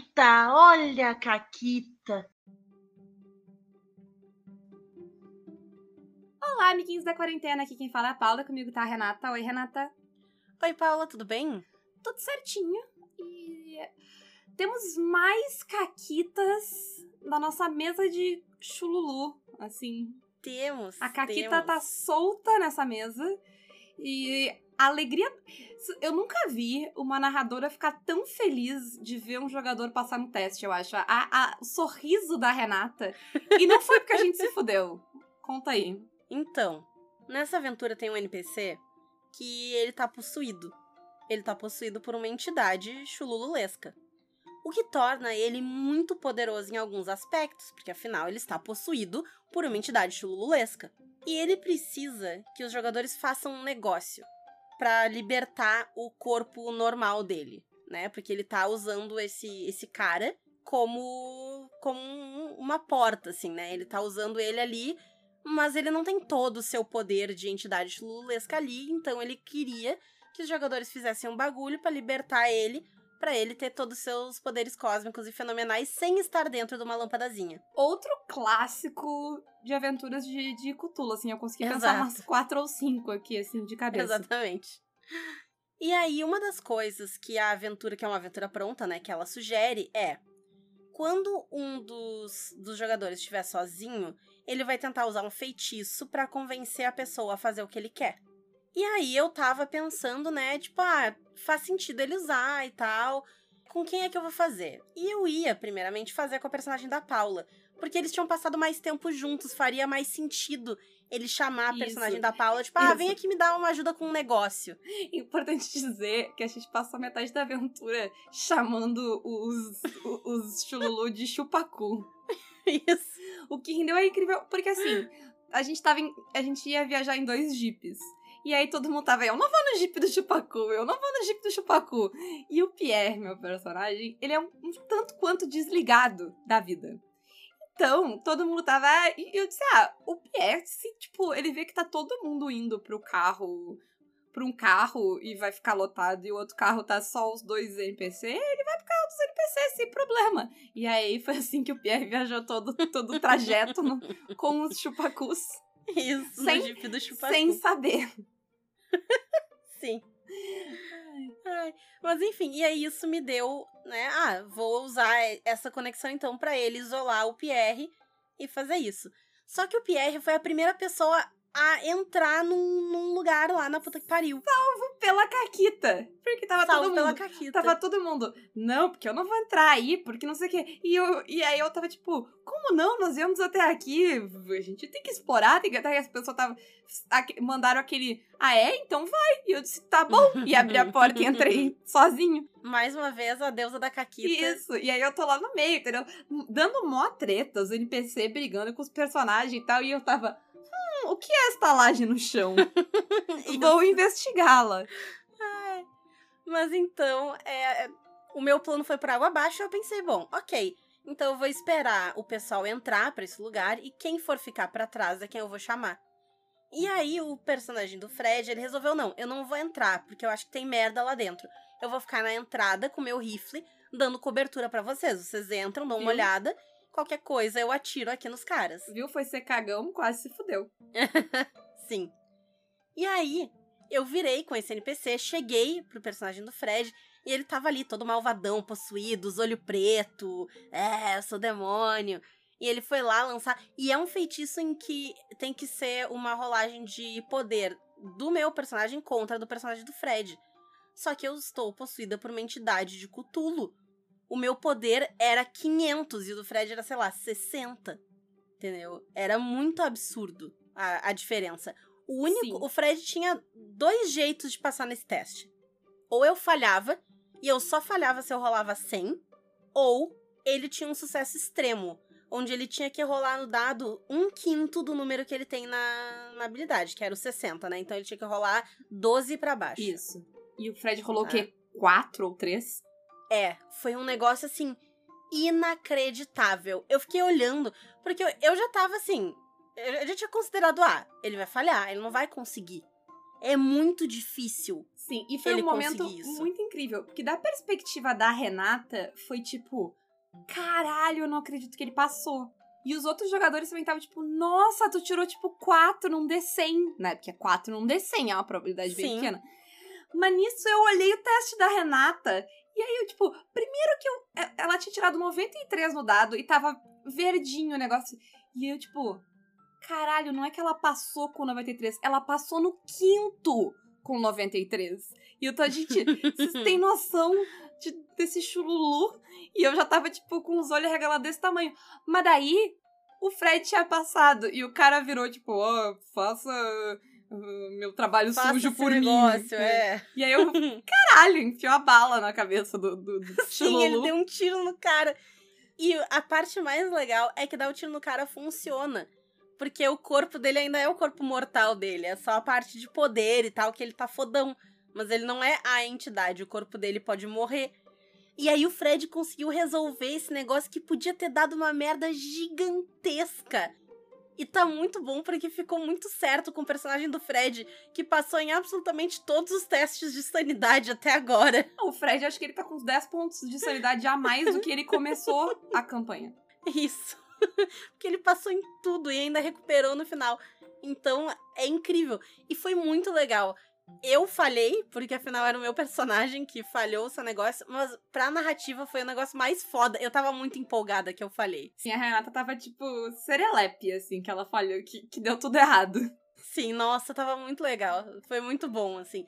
Caquita, olha a Caquita. Olá, amiguinhos da quarentena. Aqui quem fala é a Paula. Comigo tá a Renata. Oi, Renata. Oi, Paula, tudo bem? Tudo certinho. E temos mais caquitas na nossa mesa de chululu. Assim, Temos. a caquita temos. tá solta nessa mesa. E alegria. Eu nunca vi uma narradora ficar tão feliz de ver um jogador passar no teste, eu acho. A, a- o sorriso da Renata. E não foi porque a gente se fudeu. Conta aí. Então, nessa aventura tem um NPC que ele tá possuído. Ele tá possuído por uma entidade chulululesca. O que torna ele muito poderoso em alguns aspectos, porque afinal ele está possuído por uma entidade chulululesca. E ele precisa que os jogadores façam um negócio pra libertar o corpo normal dele, né? Porque ele tá usando esse, esse cara como como um- uma porta assim, né? Ele tá usando ele ali mas ele não tem todo o seu poder de entidade chululesca ali, então ele queria que os jogadores fizessem um bagulho pra libertar ele, pra ele ter todos os seus poderes cósmicos e fenomenais sem estar dentro de uma lâmpadazinha. Outro clássico de aventuras de, de Cthulhu, assim. Eu consegui pensar Exato. umas quatro ou cinco aqui, assim, de cabeça. Exatamente. E aí, uma das coisas que a aventura, que é uma aventura pronta, né, que ela sugere é quando um dos, dos jogadores estiver sozinho, ele vai tentar usar um feitiço pra convencer a pessoa a fazer o que ele quer. E aí eu tava pensando, né, tipo, ah, faz sentido ele usar e tal. Com quem é que eu vou fazer? E eu ia, primeiramente, fazer com a personagem da Paula. Porque eles tinham passado mais tempo juntos, faria mais sentido ele chamar a Isso. personagem da Paula, tipo, ah, vem Isso. aqui me dar uma ajuda com um negócio. Importante dizer que a gente passou metade da aventura chamando os, os chululu de chupacu. Isso. O que rendeu é incrível, porque assim, a gente tava em- a gente ia viajar em dois jipes. E aí todo mundo tava, eu não vou no jeep do Chupacu, eu não vou no jeep do Chupacu. E o Pierre, meu personagem, ele é um, um tanto quanto desligado da vida. Então, todo mundo tava. ah, E eu disse, ah, o Pierre, se, tipo, ele vê que tá todo mundo indo pro carro, pra um carro e vai ficar lotado e o outro carro tá só os dois NPC, ele vai pro carro dos NPC sem problema. E aí foi assim que o Pierre viajou todo, todo o trajeto no- com os chupacus, Isso, Sem- no Jeep do Chupacu. sem saber. Sim. Ai, mas enfim, e aí isso me deu, né? Ah, vou usar essa conexão então pra ele isolar o Pierre e fazer isso. Só que o Pierre foi a primeira pessoa a entrar num, num lugar lá na puta que pariu. Pela Caquita. Porque tava Salvo todo pela mundo. Caquita. Tava todo mundo, não, porque eu não vou entrar aí, porque não sei o quê. E, eu, e aí eu tava tipo, como não? Nós viemos até aqui, a gente tem que explorar, tem que até as pessoas tava, mandaram aquele, ah é? Então vai. E eu disse, tá bom. E abri a porta e entrei sozinho. Mais uma vez, a deusa da Caquita. Isso. E aí eu tô lá no meio, entendeu? Dando mó treta, os NPC brigando com os personagens e tal. E eu tava, hum, o que é esta laje no chão? Vou investigá-la. Ai. Mas então, é, é, o meu plano foi por água abaixo e eu pensei, bom, ok. Então eu vou esperar o pessoal entrar pra esse lugar e quem for ficar pra trás é quem eu vou chamar. E aí o personagem do Fred, ele resolveu, não, eu não vou entrar, porque eu acho que tem merda lá dentro. Eu vou ficar na entrada com meu rifle, dando cobertura pra vocês. Vocês entram, dão uma Viu? olhada, qualquer coisa eu atiro aqui nos caras. Viu? Foi ser cagão, quase se fudeu. Sim. E aí, eu virei com esse NPC, cheguei pro personagem do Fred, e ele tava ali todo malvadão, possuído, os olhos preto, é, eu sou demônio. E ele foi lá lançar. E é um feitiço em que tem que ser uma rolagem de poder do meu personagem contra do personagem do Fred. Só que eu estou possuída por uma entidade de Cthulhu. O meu poder era 500 e o do Fred era, sei lá, 60. Entendeu? Era muito absurdo a, a diferença. O único. Sim. O Fred tinha dois jeitos de passar nesse teste. Ou eu falhava, e eu só falhava se eu rolava 100, ou ele tinha um sucesso extremo, onde ele tinha que rolar no dado um quinto do número que ele tem na, na habilidade, que era o 60, né? Então ele tinha que rolar 12 pra baixo. Isso. E o Fred rolou o Ah. quê? Quatro ou três? É, foi um negócio assim inacreditável. Eu fiquei olhando, porque eu, eu já tava assim, eu já tinha considerado, ah, ele vai falhar, ele não vai conseguir. É muito difícil. Sim, e foi um momento muito incrível. Porque da perspectiva da Renata, foi tipo, caralho, eu não acredito que ele passou. E os outros jogadores também estavam tipo, nossa, tu tirou tipo 4 num D100, né? Porque 4 num D100 é uma probabilidade bem Sim. pequena. Mas nisso eu olhei o teste da Renata. E aí eu, tipo, primeiro que eu. e- Ela tinha tirado 93 no dado e tava verdinho o negócio. E eu, tipo, caralho, não é que ela passou com 93, ela passou no quinto com 93. E eu tô, gente, vocês têm noção de- desse chululu? E eu já tava, tipo, com os olhos arregalados desse tamanho. Mas daí, o Fred tinha passado. E o cara virou, tipo, ó, faça uh, meu trabalho Faça sujo por negócio, mim. é. E aí eu, caralho, enfiou a bala na cabeça do, do, do Sim, ele deu um tiro no cara. E a parte mais legal é que dar o tiro no cara funciona. Porque o corpo dele ainda é o corpo mortal dele. É só a parte de poder e tal, que ele tá fodão. Mas ele não é a entidade. O corpo dele pode morrer. E aí o Fred conseguiu resolver esse negócio que podia ter dado uma merda gigantesca. E tá muito bom porque ficou muito certo com o personagem do Fred, que passou em absolutamente todos os testes de sanidade até agora. O Fred, acho que ele tá com uns 10 pontos de sanidade a mais do que ele começou a campanha. Isso. Porque ele passou em tudo e ainda recuperou no final. Então é incrível. E foi muito legal. Eu falhei, porque afinal era o meu personagem que falhou o seu negócio, mas pra narrativa foi o negócio mais foda. Eu tava muito empolgada que eu falhei. Sim, a Renata tava, tipo, serelepe, assim, que ela falhou, que, que deu tudo errado. Sim, nossa, tava muito legal. Foi muito bom, assim.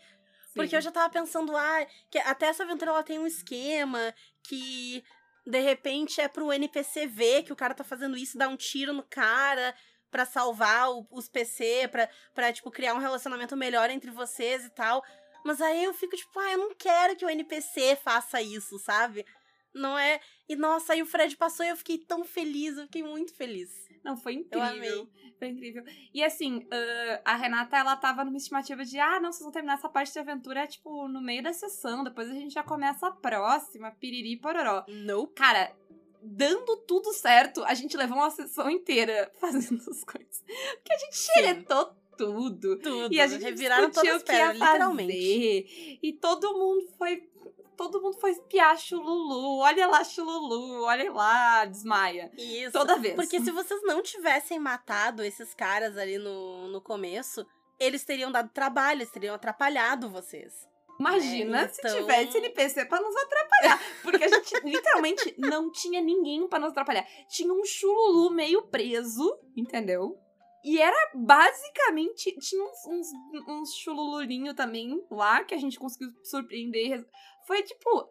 Porque Sim. eu já tava pensando, ah, que até essa aventura ela tem um esquema que de repente é pro NPC ver que o cara tá fazendo isso, dar um tiro no cara pra salvar o- os PC, pra, pra, tipo, criar um relacionamento melhor entre vocês e tal. Mas aí eu fico tipo, ah, eu não quero que o NPC faça isso, sabe? Não é. E nossa, aí o Fred passou e eu fiquei tão feliz, eu fiquei muito feliz. Não, foi Eu incrível. amei. Foi incrível. E assim, ah, a Renata, ela tava numa estimativa de, ah, não, vocês vão terminar essa parte de aventura, tipo, no meio da sessão, depois a gente já começa a próxima, piriri pororó. Nope. Cara, dando tudo certo, a gente levou uma sessão inteira fazendo as coisas. Porque a gente xeretou tudo. Tudo. E a gente reviraram discutiu todas as ia pedras, literalmente. E todo mundo foi. Todo mundo foi espiar Chululu. Olha lá, Chululu. Olha lá, desmaia. Isso. Toda vez. Porque se vocês não tivessem matado esses caras ali no, no começo, eles teriam dado trabalho, eles teriam atrapalhado vocês. Imagina É, se então- tivesse NPC pra nos atrapalhar. Porque a gente literalmente não tinha ninguém pra nos atrapalhar. Tinha um chululu meio preso, entendeu? E era basicamente. Tinha uns, uns, uns também lá que a gente conseguiu surpreender. Foi tipo.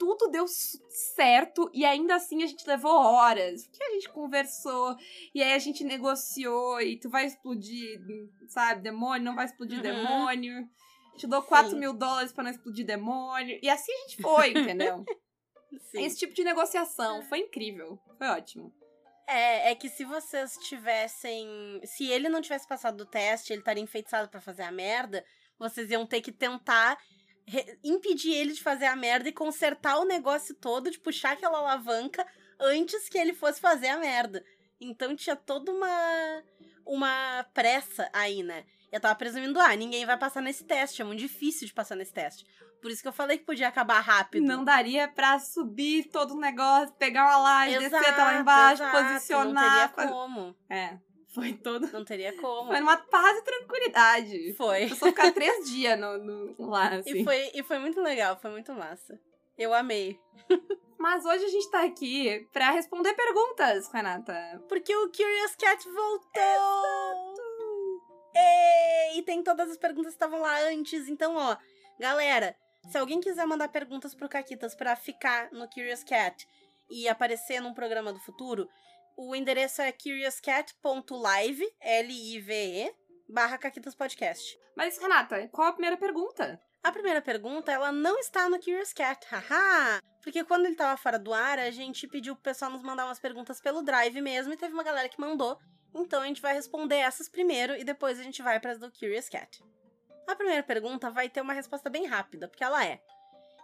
Tudo deu certo e ainda assim a gente levou horas. Porque a gente conversou e aí a gente negociou e tu vai explodir, sabe, demônio, não vai explodir Uhum. demônio te dou 4 Sim. mil dólares pra não explodir demônio. E assim a gente foi, entendeu? Sim. Esse tipo de negociação foi incrível. Foi ótimo. É, é que se vocês tivessem. Se ele não tivesse passado do teste, ele estaria enfeitiçado pra fazer a merda, vocês iam ter que tentar impedir ele de fazer a merda e consertar o negócio todo, de puxar aquela alavanca antes que ele fosse fazer a merda. Então tinha toda uma. uma pressa aí, né? Eu tava presumindo, ah, ninguém vai passar nesse teste, é muito difícil de passar nesse teste. Por isso que eu falei que podia acabar rápido. Não daria pra subir todo o negócio, pegar uma laje, descer até lá Exato, embaixo, exato, posicionar. Não teria como. É, foi todo. Não teria como. Foi numa paz e tranquilidade. Foi. Só ficar três dias no, no- lá, assim. E foi, e foi muito legal, foi muito massa. Eu amei. Mas hoje a gente tá aqui pra responder perguntas, Renata. Porque o Curious Cat voltou! Ei, E tem todas as perguntas que estavam lá antes. Então, ó, galera, se alguém quiser mandar perguntas pro Caquitas pra ficar no Curious Cat e aparecer num programa do futuro, o endereço é curiouscat.live, L-I-V-E, barra Caquitas Podcast. Mas, Renata, qual a primeira pergunta? A primeira pergunta, ela não está no Curious Cat, haha! Porque quando ele tava fora do ar, a gente pediu pro pessoal nos mandar umas perguntas pelo Drive mesmo, e teve uma galera que mandou. Então a gente vai responder essas primeiro, e depois a gente vai para as do Curious Cat. A primeira pergunta vai ter uma resposta bem rápida, porque ela é...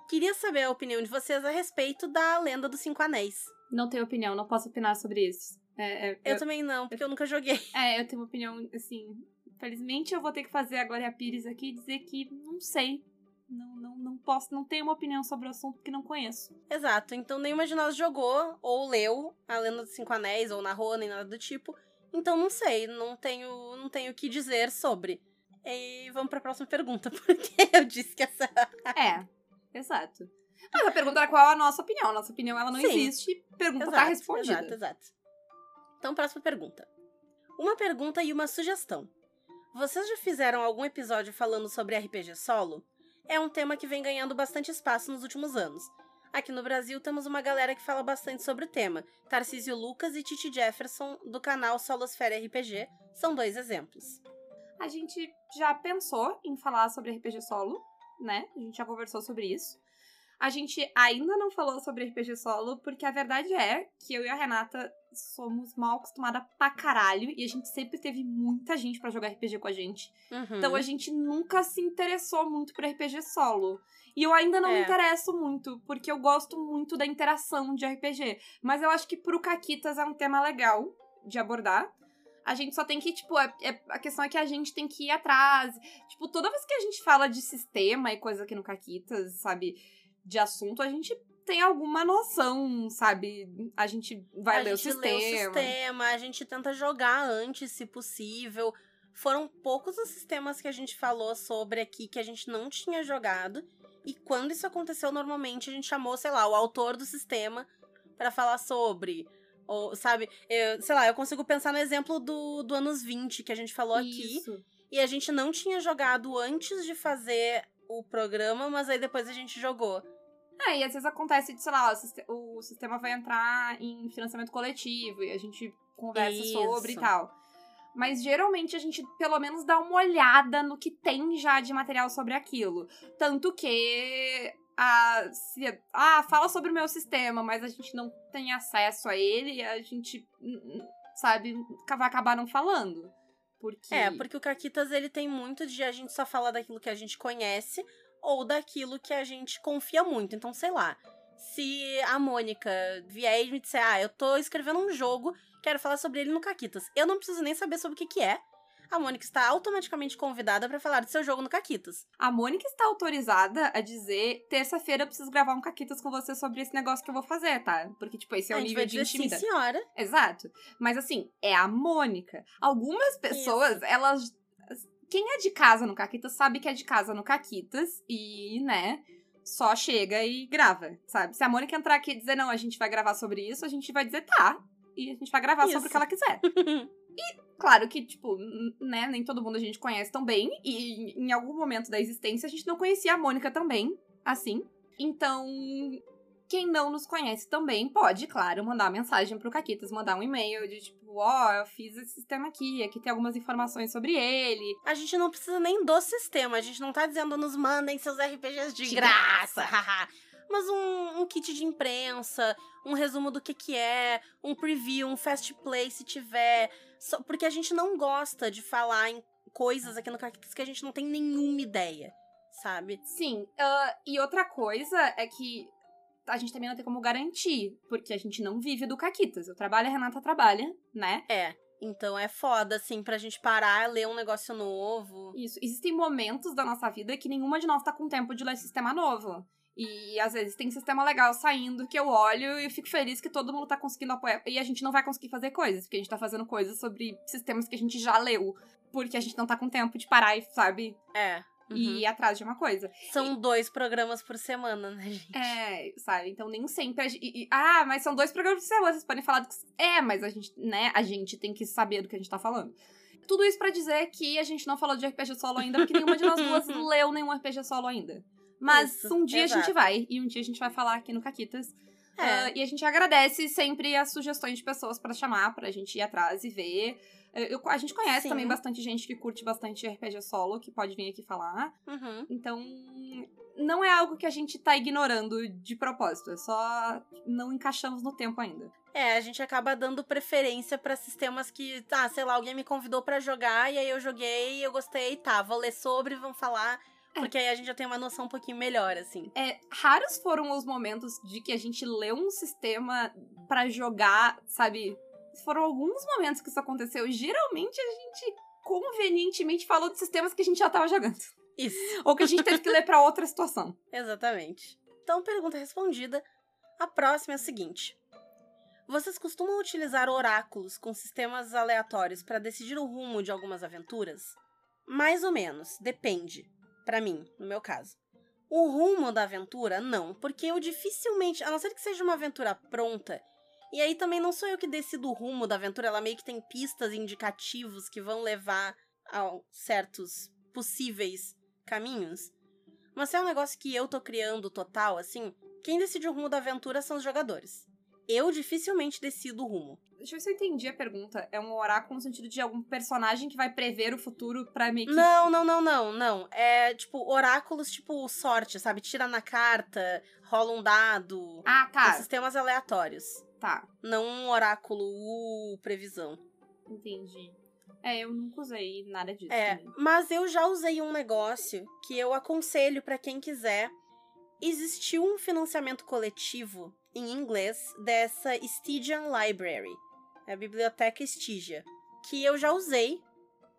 Queria saber a opinião de vocês a respeito da Lenda dos Cinco Anéis. Não tenho opinião, não posso opinar sobre isso. É, é, Eu, também não, porque eu nunca joguei. É, eu tenho uma opinião, assim, Infelizmente, eu vou ter que fazer a Glória Pires aqui e dizer que não sei. Não, não, não posso, não tenho uma opinião sobre o assunto que não conheço. Exato. Então nenhuma de nós jogou ou leu a Lenda dos Cinco Anéis ou narrou, nem nada do tipo. Então não sei, não tenho, não tenho o que dizer sobre. E vamos pra próxima pergunta, porque eu disse que essa. É, exato. Mas a pergunta era qual a nossa opinião. A nossa opinião ela não Sim. existe. Pergunta exato, tá respondida. Exato, exato. Então, próxima pergunta. Uma pergunta e uma sugestão. Vocês já fizeram algum episódio falando sobre RPG solo? É um tema que vem ganhando bastante espaço nos últimos anos. Aqui no Brasil temos uma galera que fala bastante sobre o tema. Tarcísio Lucas e Titi Jefferson, do canal Solosfera RPG, são dois exemplos. A gente já pensou em falar sobre RPG solo, né? A gente já conversou sobre isso. A gente ainda não falou sobre RPG solo, porque a verdade é que eu e a Renata somos mal acostumada pra caralho e a gente sempre teve muita gente pra jogar RPG com a gente. Uhum. Então a gente nunca se interessou muito por RPG solo. E eu ainda não É. me interesso muito, porque eu gosto muito da interação de RPG. Mas eu acho que pro Caquitas é um tema legal de abordar. A gente só tem que, tipo, é- é- a questão é que a gente tem que ir atrás. Tipo, toda vez que a gente fala de sistema e coisa aqui no Caquitas, sabe, de assunto, a gente tem alguma noção, sabe? A gente vai a ler o gente sistema. lê o sistema, a gente tenta jogar antes, se possível. Foram poucos os sistemas que a gente falou sobre aqui que a gente não tinha jogado. E quando isso aconteceu, normalmente a gente chamou, sei lá, o autor do sistema pra falar sobre. Ou, sabe, eu, sei lá, eu consigo pensar no exemplo do, do anos 20 que a gente falou aqui. Isso. E a gente não tinha jogado antes de fazer o programa, mas aí depois a gente jogou. É, e às vezes acontece de, sei lá, o, siste- o sistema vai entrar em financiamento coletivo e a gente conversa Isso. sobre e tal. Mas geralmente a gente pelo menos dá uma olhada no que tem já de material sobre aquilo. Tanto que. A, se, ah, fala sobre o meu sistema, mas a gente não tem acesso a ele, a gente, sabe, vai acabar não falando. Porque. É, porque o Caquitas ele tem muito de a gente só falar daquilo que a gente conhece ou daquilo que a gente confia muito. Então, sei lá, se a Mônica vier e me disser, ah, eu tô escrevendo um jogo, quero falar sobre ele no Caquitas. Eu não preciso nem saber sobre o que que é. A Mônica está automaticamente convidada pra falar do seu jogo no Caquitas. A Mônica está autorizada a dizer: terça-feira eu preciso gravar um Caquitas com você sobre esse negócio que eu vou fazer, tá? Porque, tipo, esse é o nível de dizer sim, intimidade. senhora. Exato. Mas assim, é a Mônica. Algumas pessoas, elas. Quem é de casa no Caquitas sabe que é de casa no Caquitas e, né, só chega e grava, sabe? Se a Mônica entrar aqui e dizer, não, a gente vai gravar sobre isso, a gente vai dizer tá. E a gente vai gravar sobre o Isso. que ela quiser. e, claro que, tipo, né, nem todo mundo a gente conhece tão bem. E em algum momento da existência a gente não conhecia a Mônica também, assim. Então, quem não nos conhece também pode, claro, mandar mensagem pro Caquitas, mandar um e-mail de tipo, ó, eu fiz esse sistema aqui, aqui tem algumas informações sobre ele. A gente não precisa nem do sistema, a gente não tá dizendo nos mandem seus RPGs de, De graça. haha. Mas um, um kit de imprensa, um resumo do que que é, um preview, um fast play se tiver. Só- porque a gente não gosta de falar em coisas aqui no Caquitas que a gente não tem nenhuma ideia, sabe? Sim, ah, e outra coisa é que a gente também não tem como garantir, porque a gente não vive do Caquitas. Eu trabalho, a Renata trabalha, né? É. Então é foda, assim, pra gente parar, ler um negócio novo. Isso. Existem momentos da nossa vida que nenhuma de nós tá com tempo de ler sistema novo. E às vezes tem sistema legal saindo que eu olho e fico feliz que todo mundo tá conseguindo apoiar. E a gente não vai conseguir fazer coisas, porque a gente tá fazendo coisas sobre sistemas que a gente já leu. Porque a gente não tá com tempo de parar e, sabe, É. uhum. e ir atrás de uma coisa. São dois programas por semana, né, gente? É, sabe? Então nem sempre. A gente, e- e- ah, mas são dois programas de semana, vocês podem falar do que. É, mas a gente, né? A gente tem que saber do que a gente tá falando. Tudo isso pra dizer que a gente não falou de RPG solo ainda, porque nenhuma de nós duas leu nenhum RPG solo ainda. Mas Isso, um dia a exato. gente vai, e um dia a gente vai falar aqui no Caquitas. É. Ah, e a gente agradece sempre as sugestões de pessoas pra chamar, pra gente ir atrás e ver. Eu- eu- a gente conhece Sim. também bastante gente que curte bastante RPG solo, que pode vir aqui falar. Uhum. Então, não é algo que a gente tá ignorando de propósito, é só não encaixamos no tempo ainda. É, a gente acaba dando preferência pra sistemas que, tá, sei lá, alguém me convidou pra jogar e aí eu joguei, eu gostei, tá, vou ler sobre, vamos falar, É. porque aí a gente já tem uma noção um pouquinho melhor, assim. É, raros foram os momentos de que a gente leu um sistema pra jogar, sabe? Foram alguns momentos que isso aconteceu. Geralmente a gente convenientemente falou de sistemas que a gente já tava jogando. Isso. Ou que a gente teve que ler pra outra situação. Exatamente. Então, pergunta respondida. A próxima é a seguinte: Vocês costumam utilizar oráculos com sistemas aleatórios para decidir o rumo de algumas aventuras? Mais ou menos, depende. Pra mim, no meu caso. O rumo da aventura, não, porque eu dificilmente, a não ser que seja uma aventura pronta, e aí também não sou eu que decido o rumo da aventura, ela meio que tem pistas indicativos que vão levar a certos possíveis caminhos. Mas se é um negócio que eu tô criando total, assim, quem decide o rumo da aventura são os jogadores. Eu dificilmente decido o rumo. Deixa eu ver se eu entendi a pergunta. É um oráculo no sentido de algum personagem que vai prever o futuro pra meio que. Não, não, não, não, não. É tipo oráculos tipo sorte, sabe? Tira na carta, rola um dado. Ah, tá. São sistemas aleatórios. Tá. Não um oráculo uh, previsão. Entendi. É, eu nunca usei nada disso. É, também. mas eu já usei um negócio que eu aconselho pra quem quiser. Existiu um financiamento coletivo em inglês dessa Stygian Library, a biblioteca Stygia, que eu já usei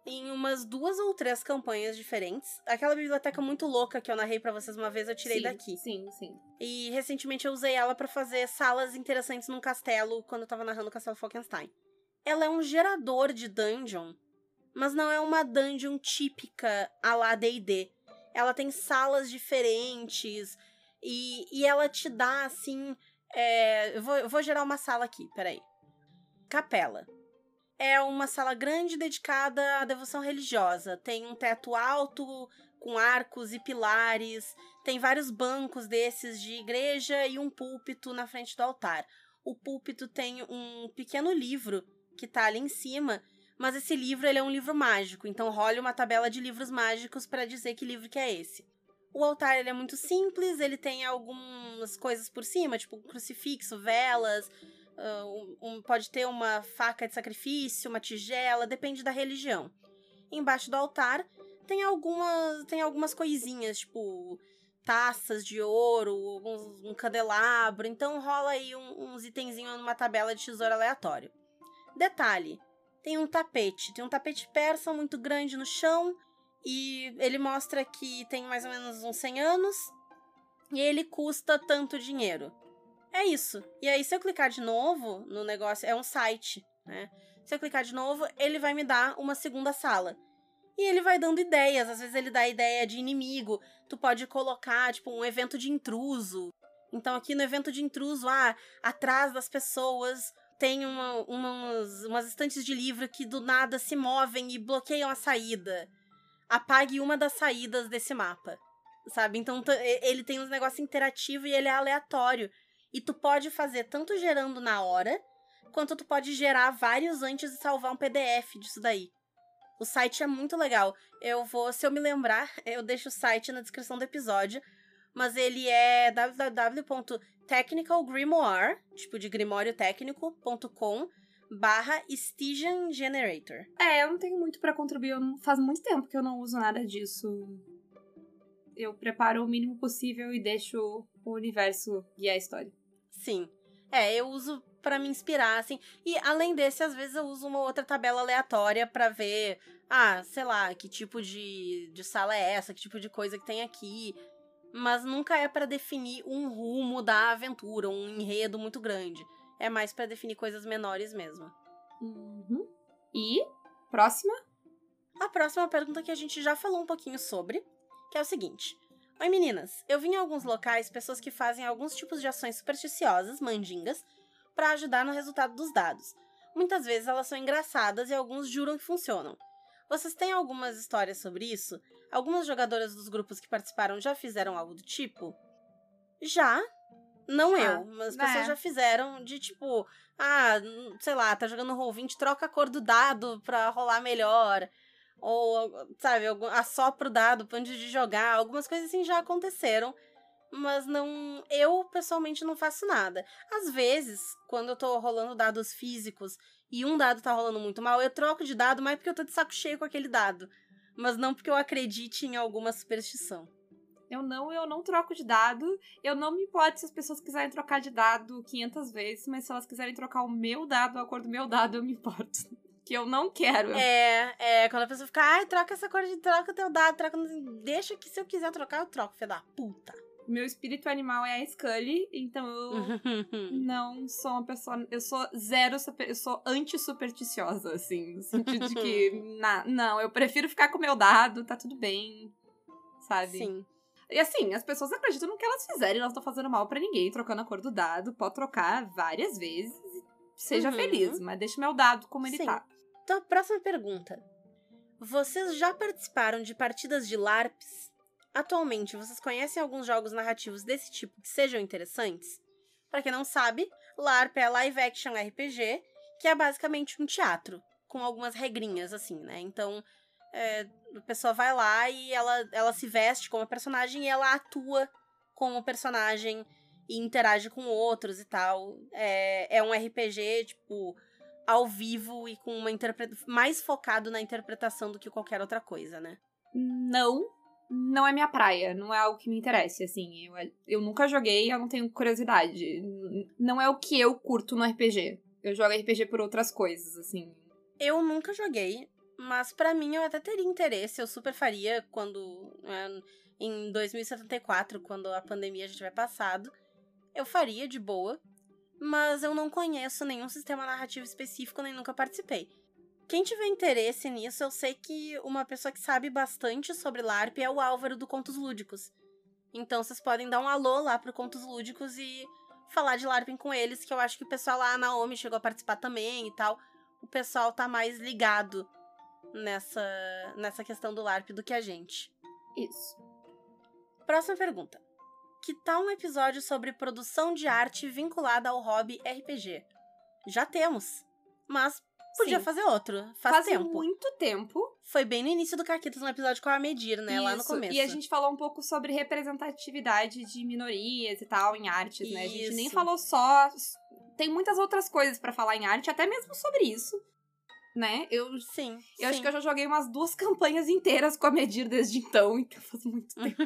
em umas duas ou três campanhas diferentes. Aquela biblioteca muito louca que eu narrei pra vocês uma vez, eu tirei Sim, daqui. Sim, sim. E recentemente eu usei ela pra fazer salas interessantes num castelo quando eu tava narrando o Castelo Falkenstein. Ela é um gerador de dungeon, mas não é uma dungeon típica a lá D&D. Ela tem salas diferentes e, e ela te dá, assim... é, eu, vou, eu vou gerar uma sala aqui, peraí. Capela. É uma sala grande dedicada à devoção religiosa. Tem um teto alto, com arcos e pilares. Tem vários bancos desses de igreja e um púlpito na frente do altar. O púlpito tem um pequeno livro que tá ali em cima, mas esse livro ele é um livro mágico, então role uma tabela de livros mágicos para dizer que livro que é esse. O altar ele é muito simples, ele tem algumas coisas por cima, tipo crucifixo, velas, ah, um- um- pode ter uma faca de sacrifício, uma tigela, depende da religião. Embaixo do altar tem algumas, tem algumas coisinhas, tipo taças de ouro, alguns- um candelabro, então rola aí um- uns itenzinhos numa tabela de tesouro aleatório. Detalhe, tem um tapete, tem um tapete persa muito grande no chão e ele mostra que tem mais ou menos uns 100 anos e ele custa tanto dinheiro. É isso. E aí, se eu clicar de novo no negócio, é um site, né? Se eu clicar de novo, ele vai me dar uma segunda sala. E ele vai dando ideias. Às vezes ele dá ideia de inimigo. Tu pode colocar, tipo, um evento de intruso. Então, aqui no evento de intruso, ah, atrás das pessoas tem uma, umas, umas estantes de livro que do nada se movem e bloqueiam a saída. Apague uma das saídas desse mapa. Sabe? Então, ele tem uns negócios interativos e ele é aleatório. E tu pode fazer tanto gerando na hora, quanto tu pode gerar vários antes e salvar um PDF disso daí. O site é muito legal. Eu vou, se eu me lembrar, eu deixo o site na descrição do episódio. Mas ele é www.technicalgrimoire, tipo de grimório técnico.com barra Stygian Generator. É, eu não tenho muito pra contribuir. Não, faz muito tempo que eu não uso nada disso. Eu preparo o mínimo possível e deixo o universo guiar a história. Sim. É, eu uso pra me inspirar, assim. E além desse, às vezes eu uso uma outra tabela aleatória pra ver, ah, sei lá, que tipo de, de sala é essa, que tipo de coisa que tem aqui. Mas nunca é pra definir um rumo da aventura, um enredo muito grande. É mais pra definir coisas menores mesmo. Uhum. E, próxima? A próxima pergunta que a gente já falou um pouquinho sobre, que é o seguinte. Oi meninas, eu vi em alguns locais pessoas que fazem alguns tipos de ações supersticiosas, mandingas, pra ajudar no resultado dos dados. Muitas vezes elas são engraçadas e alguns juram que funcionam. Vocês têm algumas histórias sobre isso? Algumas jogadoras dos grupos que participaram já fizeram algo do tipo? Já. Não Já. eu, mas as pessoas É. já fizeram de tipo, ah, sei lá, tá jogando Roll20, troca a cor do dado pra rolar melhor. Ou, sabe, algum- assopra o dado antes de jogar. Algumas coisas assim já aconteceram. Mas não. Eu, pessoalmente, não faço nada. Às vezes, quando eu tô rolando dados físicos e um dado tá rolando muito mal, eu troco de dado, mas porque eu tô de saco cheio com aquele dado. Mas não porque eu acredite em alguma superstição. Eu não, eu não troco de dado. Eu não me importo se as pessoas quiserem trocar de dado 500 vezes, mas se elas quiserem trocar o meu dado, a cor do meu dado, eu me importo. Que eu não quero. É, é, quando a pessoa fica, ai, troca essa cor de troca teu dado, troca. Deixa que se eu quiser trocar, eu troco, filho da puta. Meu espírito animal é a Scully, então eu não sou uma pessoa. Eu sou zero. Eu sou anti-supersticiosa, assim. No sentido de que. na, não, eu prefiro ficar com o meu dado, tá tudo bem. Sabe? Sim. E assim, as pessoas acreditam no que elas fizerem, elas estão fazendo mal pra ninguém, trocando a cor do dado. Pode trocar várias vezes. Seja Uhum. feliz, mas deixa meu dado como ele Sim. tá. Então, próxima pergunta. Vocês já participaram de partidas de LARPs? Atualmente, vocês conhecem alguns jogos narrativos desse tipo que sejam interessantes? Pra quem não sabe, LARP é Live Action RPG, que é basicamente um teatro, com algumas regrinhas, assim, né? Então, é, a pessoa vai lá e ela, ela se veste como personagem e ela atua como personagem e interage com outros e tal. É, é um RPG, tipo, ao vivo e com uma interpretação mais focado na interpretação do que qualquer outra coisa, né? Não, não é minha praia, não é algo que me interesse, assim. Eu, eu nunca joguei, eu não tenho curiosidade. Não é o que eu curto no RPG. Eu jogo RPG por outras coisas, assim. Eu nunca joguei, mas pra mim eu até teria interesse, eu super faria quando é, em 2074, quando a pandemia já tiver passado, eu faria de boa, mas eu não conheço nenhum sistema narrativo específico nem nunca participei. Quem tiver interesse nisso, eu sei que uma pessoa que sabe bastante sobre LARP é o Álvaro do Contos Lúdicos. Então vocês podem dar um alô lá pro Contos Lúdicos e falar de LARPing com eles, que eu acho que o pessoal lá, a Naomi chegou a participar também e tal. O pessoal tá mais ligado nessa, nessa questão do LARP do que a gente. Isso. Próxima pergunta. Que tal um episódio sobre produção de arte vinculada ao hobby RPG? Já temos, mas podia Sim. fazer outro. Faz, Faz tempo. muito tempo. Foi bem no início do Caquitas, no episódio com a Medir, né? Lá no Isso, começo. E a gente falou um pouco sobre representatividade de minorias e tal em artes, né? A gente nem Isso. falou só. Tem muitas outras coisas pra falar em arte, até mesmo sobre isso. Né? Eu, Sim. eu acho sim. que eu já joguei umas duas campanhas inteiras com a Medir desde então, então faz muito tempo.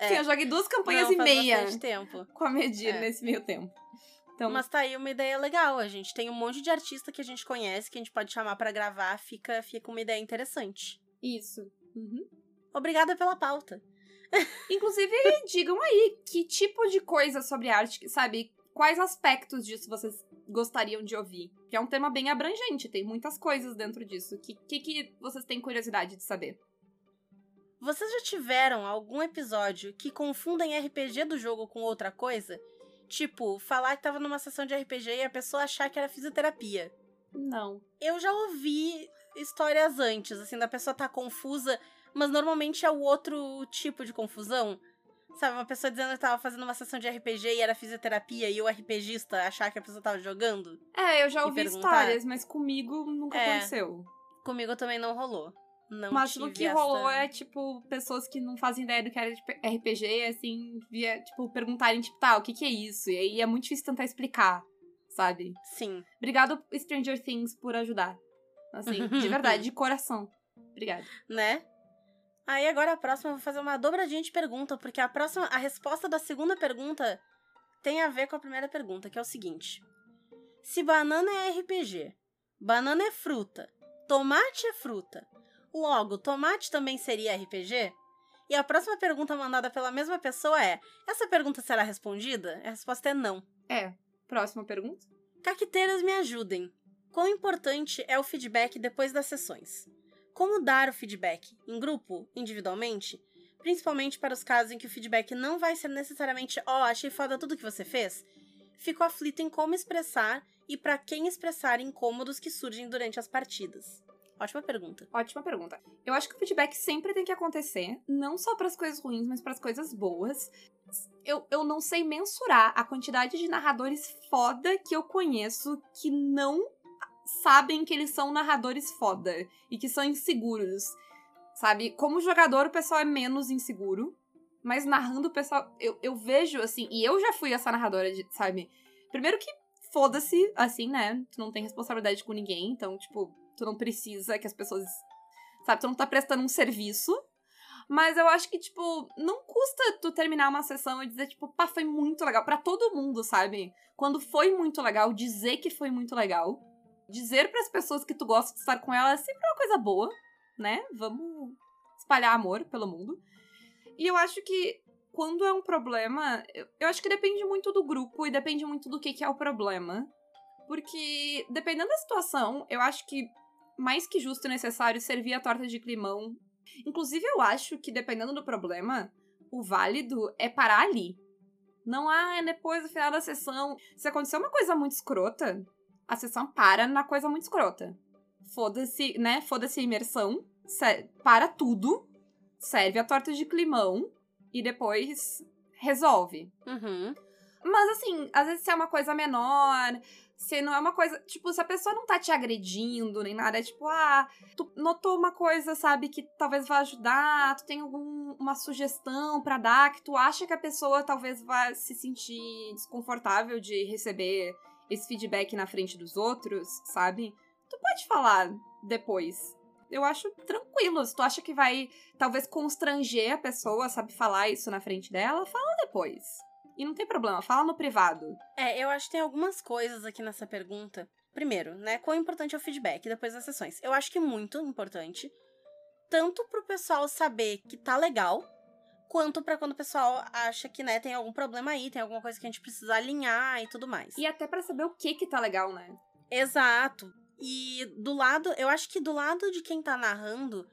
É. Sim, eu joguei duas campanhas Não, e meia com a Medir É. nesse meio tempo. Então, Mas tá aí uma ideia legal. A gente tem um monte de artista que a gente conhece, que a gente pode chamar pra gravar, fica, fica uma ideia interessante. isso. Uhum. Obrigada pela pauta. Inclusive, digam aí que tipo de coisa sobre arte, sabe? Quais aspectos disso vocês gostariam de ouvir? Que é um tema bem abrangente, tem muitas coisas dentro disso. O que, que, que vocês têm curiosidade de saber? Vocês já tiveram algum episódio que confundem RPG do jogo com outra coisa? Tipo, falar que tava numa sessão de RPG e a pessoa achar que era fisioterapia. Não. Eu já ouvi histórias antes, assim, da pessoa tá confusa, mas normalmente é o outro tipo de confusão. Sabe, uma pessoa dizendo que tava fazendo uma sessão de RPG e era fisioterapia e o RPGista achar que a pessoa tava jogando. É, eu já ouvi histórias, mas comigo nunca É. aconteceu. Comigo também não rolou. Não O máximo tive que essa- rolou é, tipo, pessoas que não fazem ideia do que era tipo, RPG, assim, via, tipo, perguntarem, tipo, tá, o que que é isso? E aí é muito difícil tentar explicar, sabe? Sim. Obrigado, Stranger Things, por ajudar. Assim, de verdade, de coração. Obrigada. né? Aí agora a próxima eu vou fazer uma dobradinha de pergunta, porque a próxima, a resposta da segunda pergunta tem a ver com a primeira pergunta, que é o seguinte: Se banana é RPG, banana é fruta, tomate é fruta, logo tomate também seria RPG? E a próxima pergunta mandada pela mesma pessoa é: Essa pergunta será respondida? A resposta é não. É. Próxima pergunta? Caqueteiras me ajudem. Quão importante é o feedback depois das sessões? Como dar o feedback? Em grupo? Individualmente? Principalmente para os casos em que o feedback não vai ser necessariamente ó, achei foda tudo que você fez. Fico aflito em como expressar e para quem expressar incômodos que surgem durante as partidas. Ótima pergunta. Ótima pergunta. Eu acho que o feedback sempre tem que acontecer, não só para as coisas ruins, mas para as coisas boas. Eu, eu não sei mensurar a quantidade de narradores foda que eu conheço que não sabem que eles são narradores foda e que são inseguros. Sabe? Como jogador, o pessoal é menos inseguro. Mas narrando, o pessoal. Eu, eu vejo, assim. E eu já fui essa narradora, de, sabe? Primeiro que foda-se, assim, né? Tu não tem responsabilidade com ninguém. Então, tipo, tu não precisa que as pessoas. Sabe? Tu não tá prestando um serviço. Mas eu acho que, tipo, não custa tu terminar uma sessão e dizer, tipo, pá, foi muito legal. Pra todo mundo, sabe? Quando foi muito legal, dizer que foi muito legal. Dizer para as pessoas que tu gosta de estar com elas é sempre uma coisa boa, né? Vamos espalhar amor pelo mundo. E eu acho que quando é um problema, eu, acho que depende muito do grupo e depende muito do que, que é o problema. Porque, dependendo da situação, eu acho que mais que justo e necessário servir a torta de climão. Inclusive, eu acho que, dependendo do problema, o válido é parar ali. Não há depois do final da sessão. Se acontecer uma coisa muito escrota, a sessão para na coisa muito escrota. Foda-se, né? Foda-se a imersão. Para tudo. Serve a torta de climão. E depois resolve. Uhum. Mas assim, às vezes se é uma coisa menor, se não é uma coisa. Tipo, se a pessoa não tá te agredindo nem nada, é tipo, ah, tu notou uma coisa, sabe, que talvez vá ajudar, tu tem alguma sugestão para dar, que tu acha que a pessoa talvez vá se sentir desconfortável de receber esse feedback na frente dos outros, sabe? Tu pode falar depois. Eu acho tranquilo. Se tu acha que vai talvez constranger a pessoa, sabe, falar isso na frente dela, fala depois. E não tem problema, fala no privado. É, eu acho que tem algumas coisas aqui nessa pergunta. Primeiro, né, quão importante é o feedback depois das sessões? Eu acho que muito importante. Tanto pro pessoal saber que tá legal, quanto para quando o pessoal acha que, né, tem algum problema aí, tem alguma coisa que a gente precisa alinhar e tudo mais. E até para saber o que que tá legal, né? Exato. E do lado, eu acho que do lado de quem tá narrando,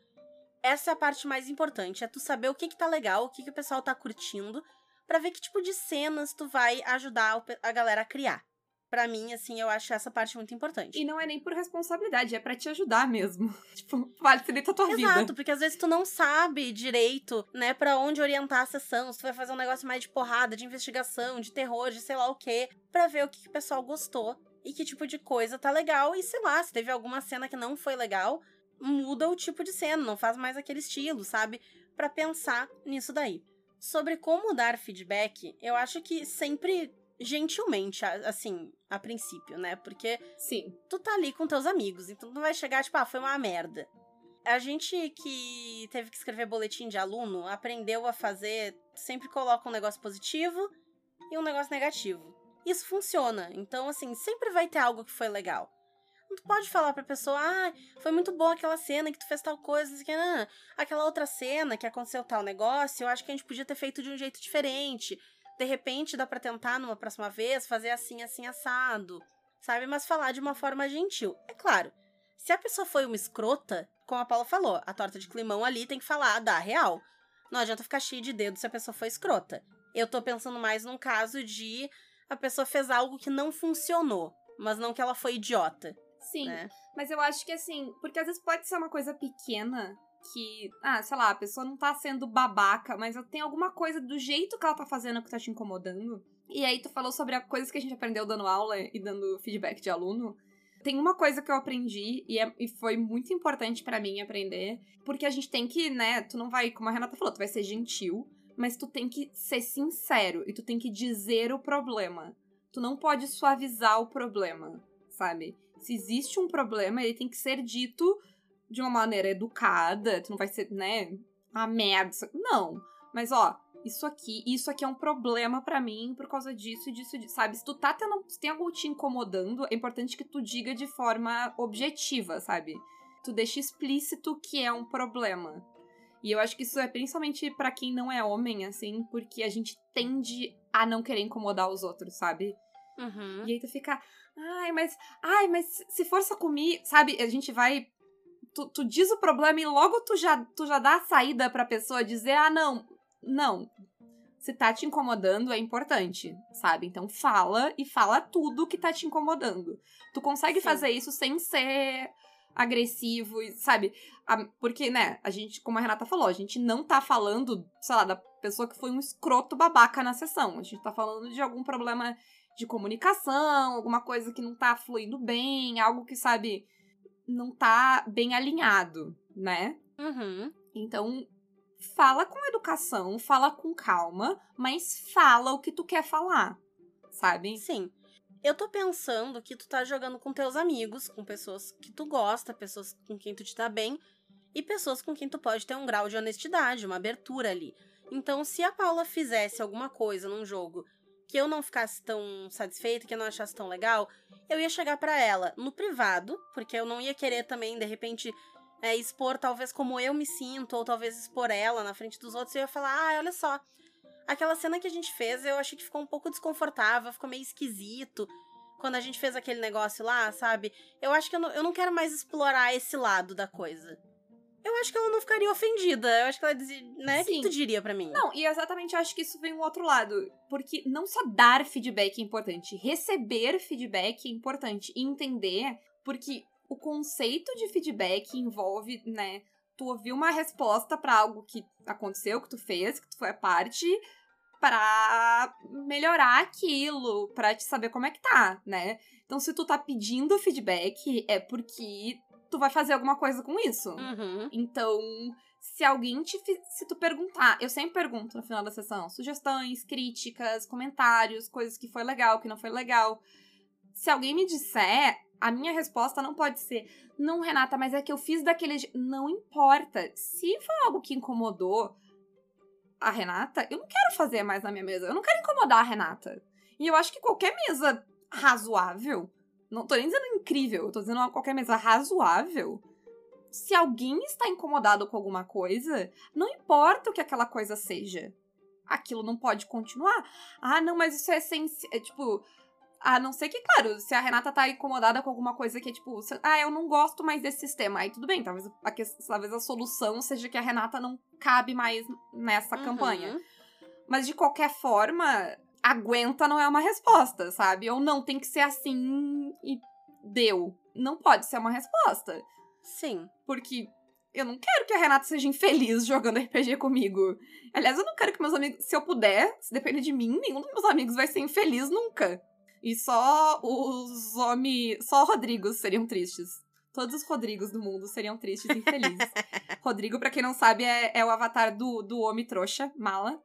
essa é a parte mais importante, é tu saber o que que tá legal, o que que o pessoal tá curtindo para ver que tipo de cenas tu vai ajudar a galera a criar. Para mim, assim, eu acho essa parte muito importante. E não é nem por responsabilidade, é para te ajudar mesmo. tipo, facilita a tua Exato, vida. Exato, porque às vezes tu não sabe direito, né, para onde orientar a sessão. Se tu vai fazer um negócio mais de porrada, de investigação, de terror, de sei lá o quê, pra ver o que, que o pessoal gostou e que tipo de coisa tá legal. E sei lá, se teve alguma cena que não foi legal, muda o tipo de cena, não faz mais aquele estilo, sabe? Para pensar nisso daí. Sobre como dar feedback, eu acho que sempre gentilmente, assim, a princípio, né? Porque sim, tu tá ali com teus amigos, então tu não vai chegar tipo, ah, foi uma merda. A gente que teve que escrever boletim de aluno aprendeu a fazer, sempre coloca um negócio positivo e um negócio negativo. Isso funciona. Então, assim, sempre vai ter algo que foi legal. Tu pode falar pra pessoa, ah, foi muito boa aquela cena que tu fez tal coisa, que, ah, aquela outra cena que aconteceu tal negócio, eu acho que a gente podia ter feito de um jeito diferente. De repente dá para tentar numa próxima vez fazer assim, assim, assado, sabe? Mas falar de uma forma gentil. É claro, se a pessoa foi uma escrota, como a Paula falou, a torta de climão ali tem que falar da real. Não adianta ficar cheio de dedo se a pessoa foi escrota. Eu tô pensando mais num caso de a pessoa fez algo que não funcionou, mas não que ela foi idiota. Sim. Né? Mas eu acho que assim, porque às vezes pode ser uma coisa pequena que, ah, sei lá, a pessoa não tá sendo babaca, mas tem alguma coisa do jeito que ela tá fazendo que tá te incomodando. E aí tu falou sobre as coisas que a gente aprendeu dando aula e dando feedback de aluno. Tem uma coisa que eu aprendi e, é, e foi muito importante para mim aprender, porque a gente tem que, né, tu não vai, como a Renata falou, tu vai ser gentil, mas tu tem que ser sincero e tu tem que dizer o problema. Tu não pode suavizar o problema, sabe? Se existe um problema, ele tem que ser dito de uma maneira educada, tu não vai ser, né, a merda. Não. Mas, ó, isso aqui, isso aqui é um problema para mim por causa disso, disso, disso, sabe? Se tu tá tendo, se tem algo te incomodando, é importante que tu diga de forma objetiva, sabe? Tu deixa explícito que é um problema. E eu acho que isso é principalmente para quem não é homem, assim, porque a gente tende a não querer incomodar os outros, sabe? Uhum. E aí tu fica, ai, mas, ai, mas se força comigo, sabe? A gente vai. Tu, tu diz o problema e logo tu já, tu já dá a saída pra pessoa dizer, ah, não, não. Se tá te incomodando, é importante, sabe? Então fala e fala tudo que tá te incomodando. Tu consegue Sim. fazer isso sem ser agressivo, sabe? Porque, né, a gente, como a Renata falou, a gente não tá falando, sei lá, da pessoa que foi um escroto babaca na sessão. A gente tá falando de algum problema de comunicação, alguma coisa que não tá fluindo bem, algo que, sabe, não tá bem alinhado, né? Uhum. Então, fala com educação, fala com calma, mas fala o que tu quer falar, sabe? Sim. Eu tô pensando que tu tá jogando com teus amigos, com pessoas que tu gosta, pessoas com quem tu te dá bem, e pessoas com quem tu pode ter um grau de honestidade, uma abertura ali. Então, se a Paula fizesse alguma coisa num jogo que eu não ficasse tão satisfeita, que eu não achasse tão legal, eu ia chegar para ela no privado, porque eu não ia querer também, de repente, é, expor talvez como eu me sinto, ou talvez expor ela na frente dos outros, e eu ia falar, ah, olha só, aquela cena que a gente fez, eu achei que ficou um pouco desconfortável, ficou meio esquisito. Quando a gente fez aquele negócio lá, sabe? Eu acho que eu não, eu não quero mais explorar esse lado da coisa eu acho que ela não ficaria ofendida. Eu acho que ela dizia, né? O que tu diria para mim? Não, e exatamente acho que isso vem um outro lado. Porque não só dar feedback é importante, receber feedback é importante. E entender, porque o conceito de feedback envolve, né? Tu ouvir uma resposta para algo que aconteceu, que tu fez, que tu foi a parte, para melhorar aquilo, para te saber como é que tá, né? Então, se tu tá pedindo feedback, é porque tu vai fazer alguma coisa com isso. Uhum. Então, se alguém te. Se tu perguntar, eu sempre pergunto no final da sessão: sugestões, críticas, comentários, coisas que foi legal, que não foi legal. Se alguém me disser, a minha resposta não pode ser: não, Renata, mas é que eu fiz daquele. Não importa. Se foi algo que incomodou a Renata, eu não quero fazer mais na minha mesa. Eu não quero incomodar a Renata. E eu acho que qualquer mesa razoável não tô nem dizendo incrível, tô dizendo qualquer mesa razoável. Se alguém está incomodado com alguma coisa, não importa o que aquela coisa seja. Aquilo não pode continuar. Ah, não, mas isso é essencial. É, tipo, a não ser que, claro, se a Renata tá incomodada com alguma coisa que é tipo, ah, eu não gosto mais desse sistema. Aí tudo bem, talvez a, talvez a solução seja que a Renata não cabe mais nessa Uhum. campanha. Mas de qualquer forma, aguenta não é uma resposta, sabe? Ou não, tem que ser assim e deu. Não pode ser uma resposta. Sim. Porque eu não quero que a Renata seja infeliz jogando RPG comigo. Aliás, eu não quero que meus amigos, se eu puder, se depender de mim, nenhum dos meus amigos vai ser infeliz nunca. E só os homens, só Rodrigos seriam tristes. Todos os Rodrigos do mundo seriam tristes e infelizes. Rodrigo, pra quem não sabe, é, é o avatar do, do homem trouxa, mala.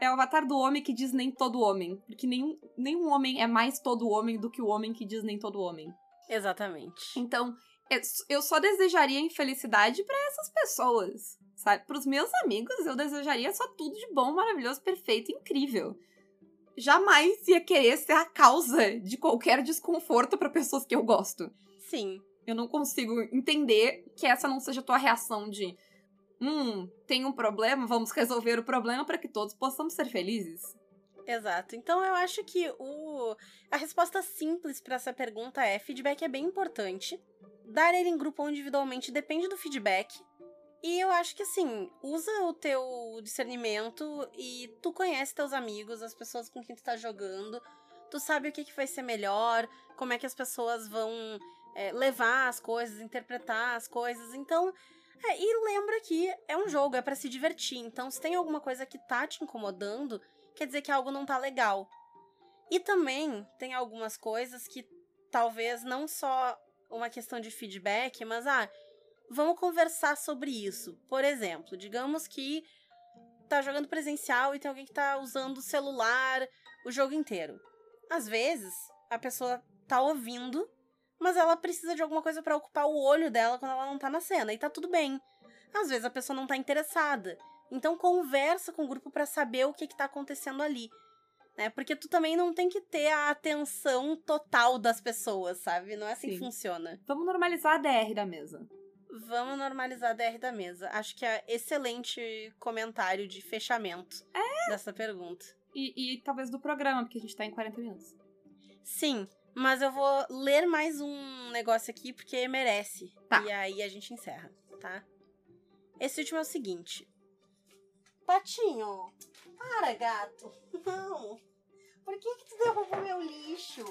É o avatar do homem que diz nem todo homem. Porque nenhum, nenhum homem é mais todo homem do que o homem que diz nem todo homem. Exatamente. Então, é eu só desejaria infelicidade pra essas pessoas, sabe? Pros meus amigos, eu desejaria só tudo de bom, maravilhoso, perfeito, incrível. Jamais ia querer ser a causa de qualquer desconforto pra pessoas que eu gosto. Sim. Eu não consigo entender que essa não seja a tua reação de hum, tem um problema, vamos resolver o problema para que todos possamos ser felizes. Exato. Então eu acho que o a resposta simples para essa pergunta é: feedback é bem importante. Dar ele em grupo ou individualmente depende do feedback. E eu acho que assim, usa o teu discernimento e tu conhece teus amigos, as pessoas com quem tu tá jogando. Tu sabe o que, que vai ser melhor, como é que as pessoas vão é, levar as coisas, interpretar as coisas. Então, é, e lembra que é um jogo, é para se divertir. Então, se tem alguma coisa que tá te incomodando, quer dizer que algo não tá legal. E também tem algumas coisas que talvez não só uma questão de feedback, mas ah, vamos conversar sobre isso. Por exemplo, digamos que tá jogando presencial e tem alguém que tá usando o celular o jogo inteiro. Às vezes, a pessoa tá ouvindo, mas ela precisa de alguma coisa para ocupar o olho dela quando ela não tá na cena, e tá tudo bem. Às vezes a pessoa não tá interessada. Então conversa com o grupo para saber o que que tá acontecendo ali. Né? Porque tu também não tem que ter a atenção total das pessoas, sabe? Não é assim que Sim. funciona. Vamos normalizar a DR da mesa. Vamos normalizar a DR da mesa. Acho que é excelente comentário de fechamento dessa pergunta. E, e talvez do programa, porque a gente tá em 40 minutos. Sim, mas eu vou ler mais um negócio aqui porque merece. Tá. E aí a gente encerra, tá? Esse último é o seguinte. Patinho, para, gato. Não. Por que que tu derrubou meu lixo?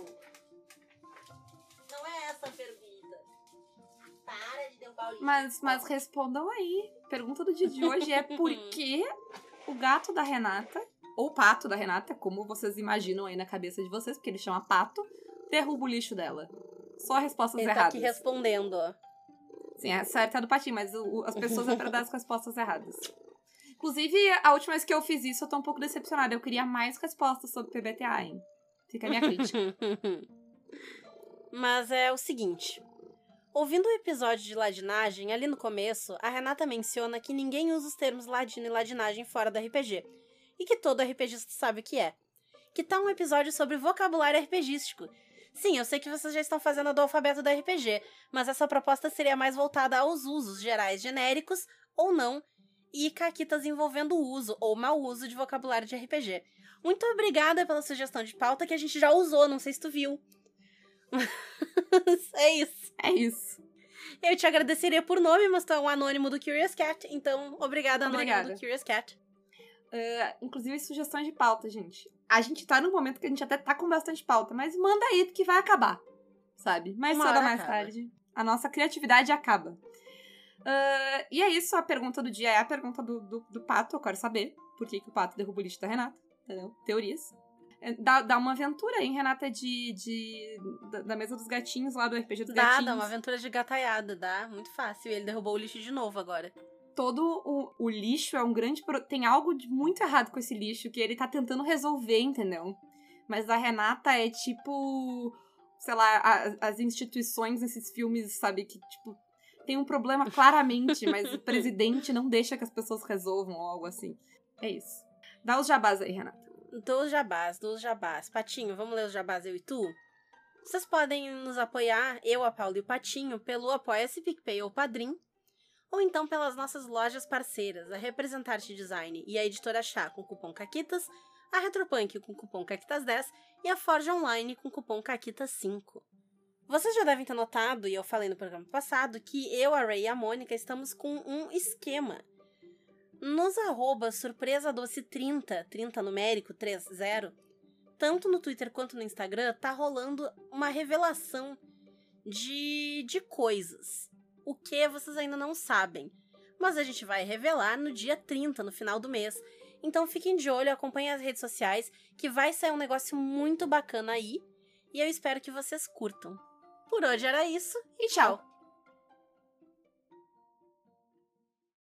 Não é essa a pergunta. Para de derrubar o lixo. Mas, mas respondam aí. Pergunta do dia de hoje é por que o gato da Renata, ou o pato da Renata, como vocês imaginam aí na cabeça de vocês, porque ele chama pato, derruba o lixo dela. Só respostas Ele tá erradas. aqui respondendo. Sim, a certa é do patinho, mas o- as pessoas pra dar as respostas erradas. Inclusive, a última vez que eu fiz isso, eu tô um pouco decepcionada. Eu queria mais respostas sobre PBTA, hein? Fica a minha crítica. Mas é o seguinte. Ouvindo o episódio de ladinagem, ali no começo, a Renata menciona que ninguém usa os termos ladino e ladinagem fora do RPG. E que todo RPGista sabe o que é. Que tal um episódio sobre vocabulário RPGístico? Sim, eu sei que vocês já estão fazendo a do alfabeto do RPG, mas essa proposta seria mais voltada aos usos gerais genéricos ou não e caquitas envolvendo o uso ou mau uso de vocabulário de RPG. Muito obrigada pela sugestão de pauta que a gente já usou, não sei se tu viu. é isso. É isso. Eu te agradeceria por nome, mas tu é um anônimo do Curious Cat, então obrigada, anônimo Obrigada. do Curious Cat. Uh, inclusive, sugestões de pauta, gente. A gente tá num momento que a gente até tá com bastante pauta, mas manda aí que vai acabar. Sabe? Ou hora mais acaba. tarde. A nossa criatividade acaba. Uh, e é isso, a pergunta do dia é a pergunta do, do, do pato. Eu quero saber por que, que o pato derrubou o lixo da Renata. Entendeu? Teorias. É, Dá, dá uma aventura, hein, Renata, de, de, da, da mesa dos gatinhos lá do RPG dos Dá, gatinhos. dá uma aventura de gataiada, dá. Muito fácil. Ele derrubou o lixo de novo agora. Todo o, o lixo é um grande. pro- Tem algo de muito errado com esse lixo que ele tá tentando resolver, entendeu? Mas a Renata é tipo. Sei lá, a- as instituições nesses filmes, sabe? Que, tipo, tem um problema claramente, mas o presidente não deixa que as pessoas resolvam ou algo assim. É isso. Dá os jabás aí, Renata. Dos jabás, dos jabás. Patinho, vamos ler os jabás eu e tu? Vocês podem nos apoiar, eu, a Paula e o Patinho, pelo Apoia-se PicPay ou Padrim, ou então pelas nossas lojas parceiras, a Representarte Design e a Editora Chá com cupom CAQUITAS, a Retropunk com cupom CAQUITAS10 e a Forge Online com cupom CAQUITAS5. Vocês já devem ter notado, e eu falei no programa passado, que eu, a Ray e a Mônica estamos com um esquema. Nos arroba surpresa doce 30, 30 numérico, 30, tanto no Twitter quanto no Instagram, tá rolando uma revelação de, de coisas. O que vocês ainda não sabem. Mas a gente vai revelar no dia 30, no final do mês. Então fiquem de olho, acompanhem as redes sociais, que vai sair um negócio muito bacana aí. E eu espero que vocês curtam. Por hoje era isso e tchau!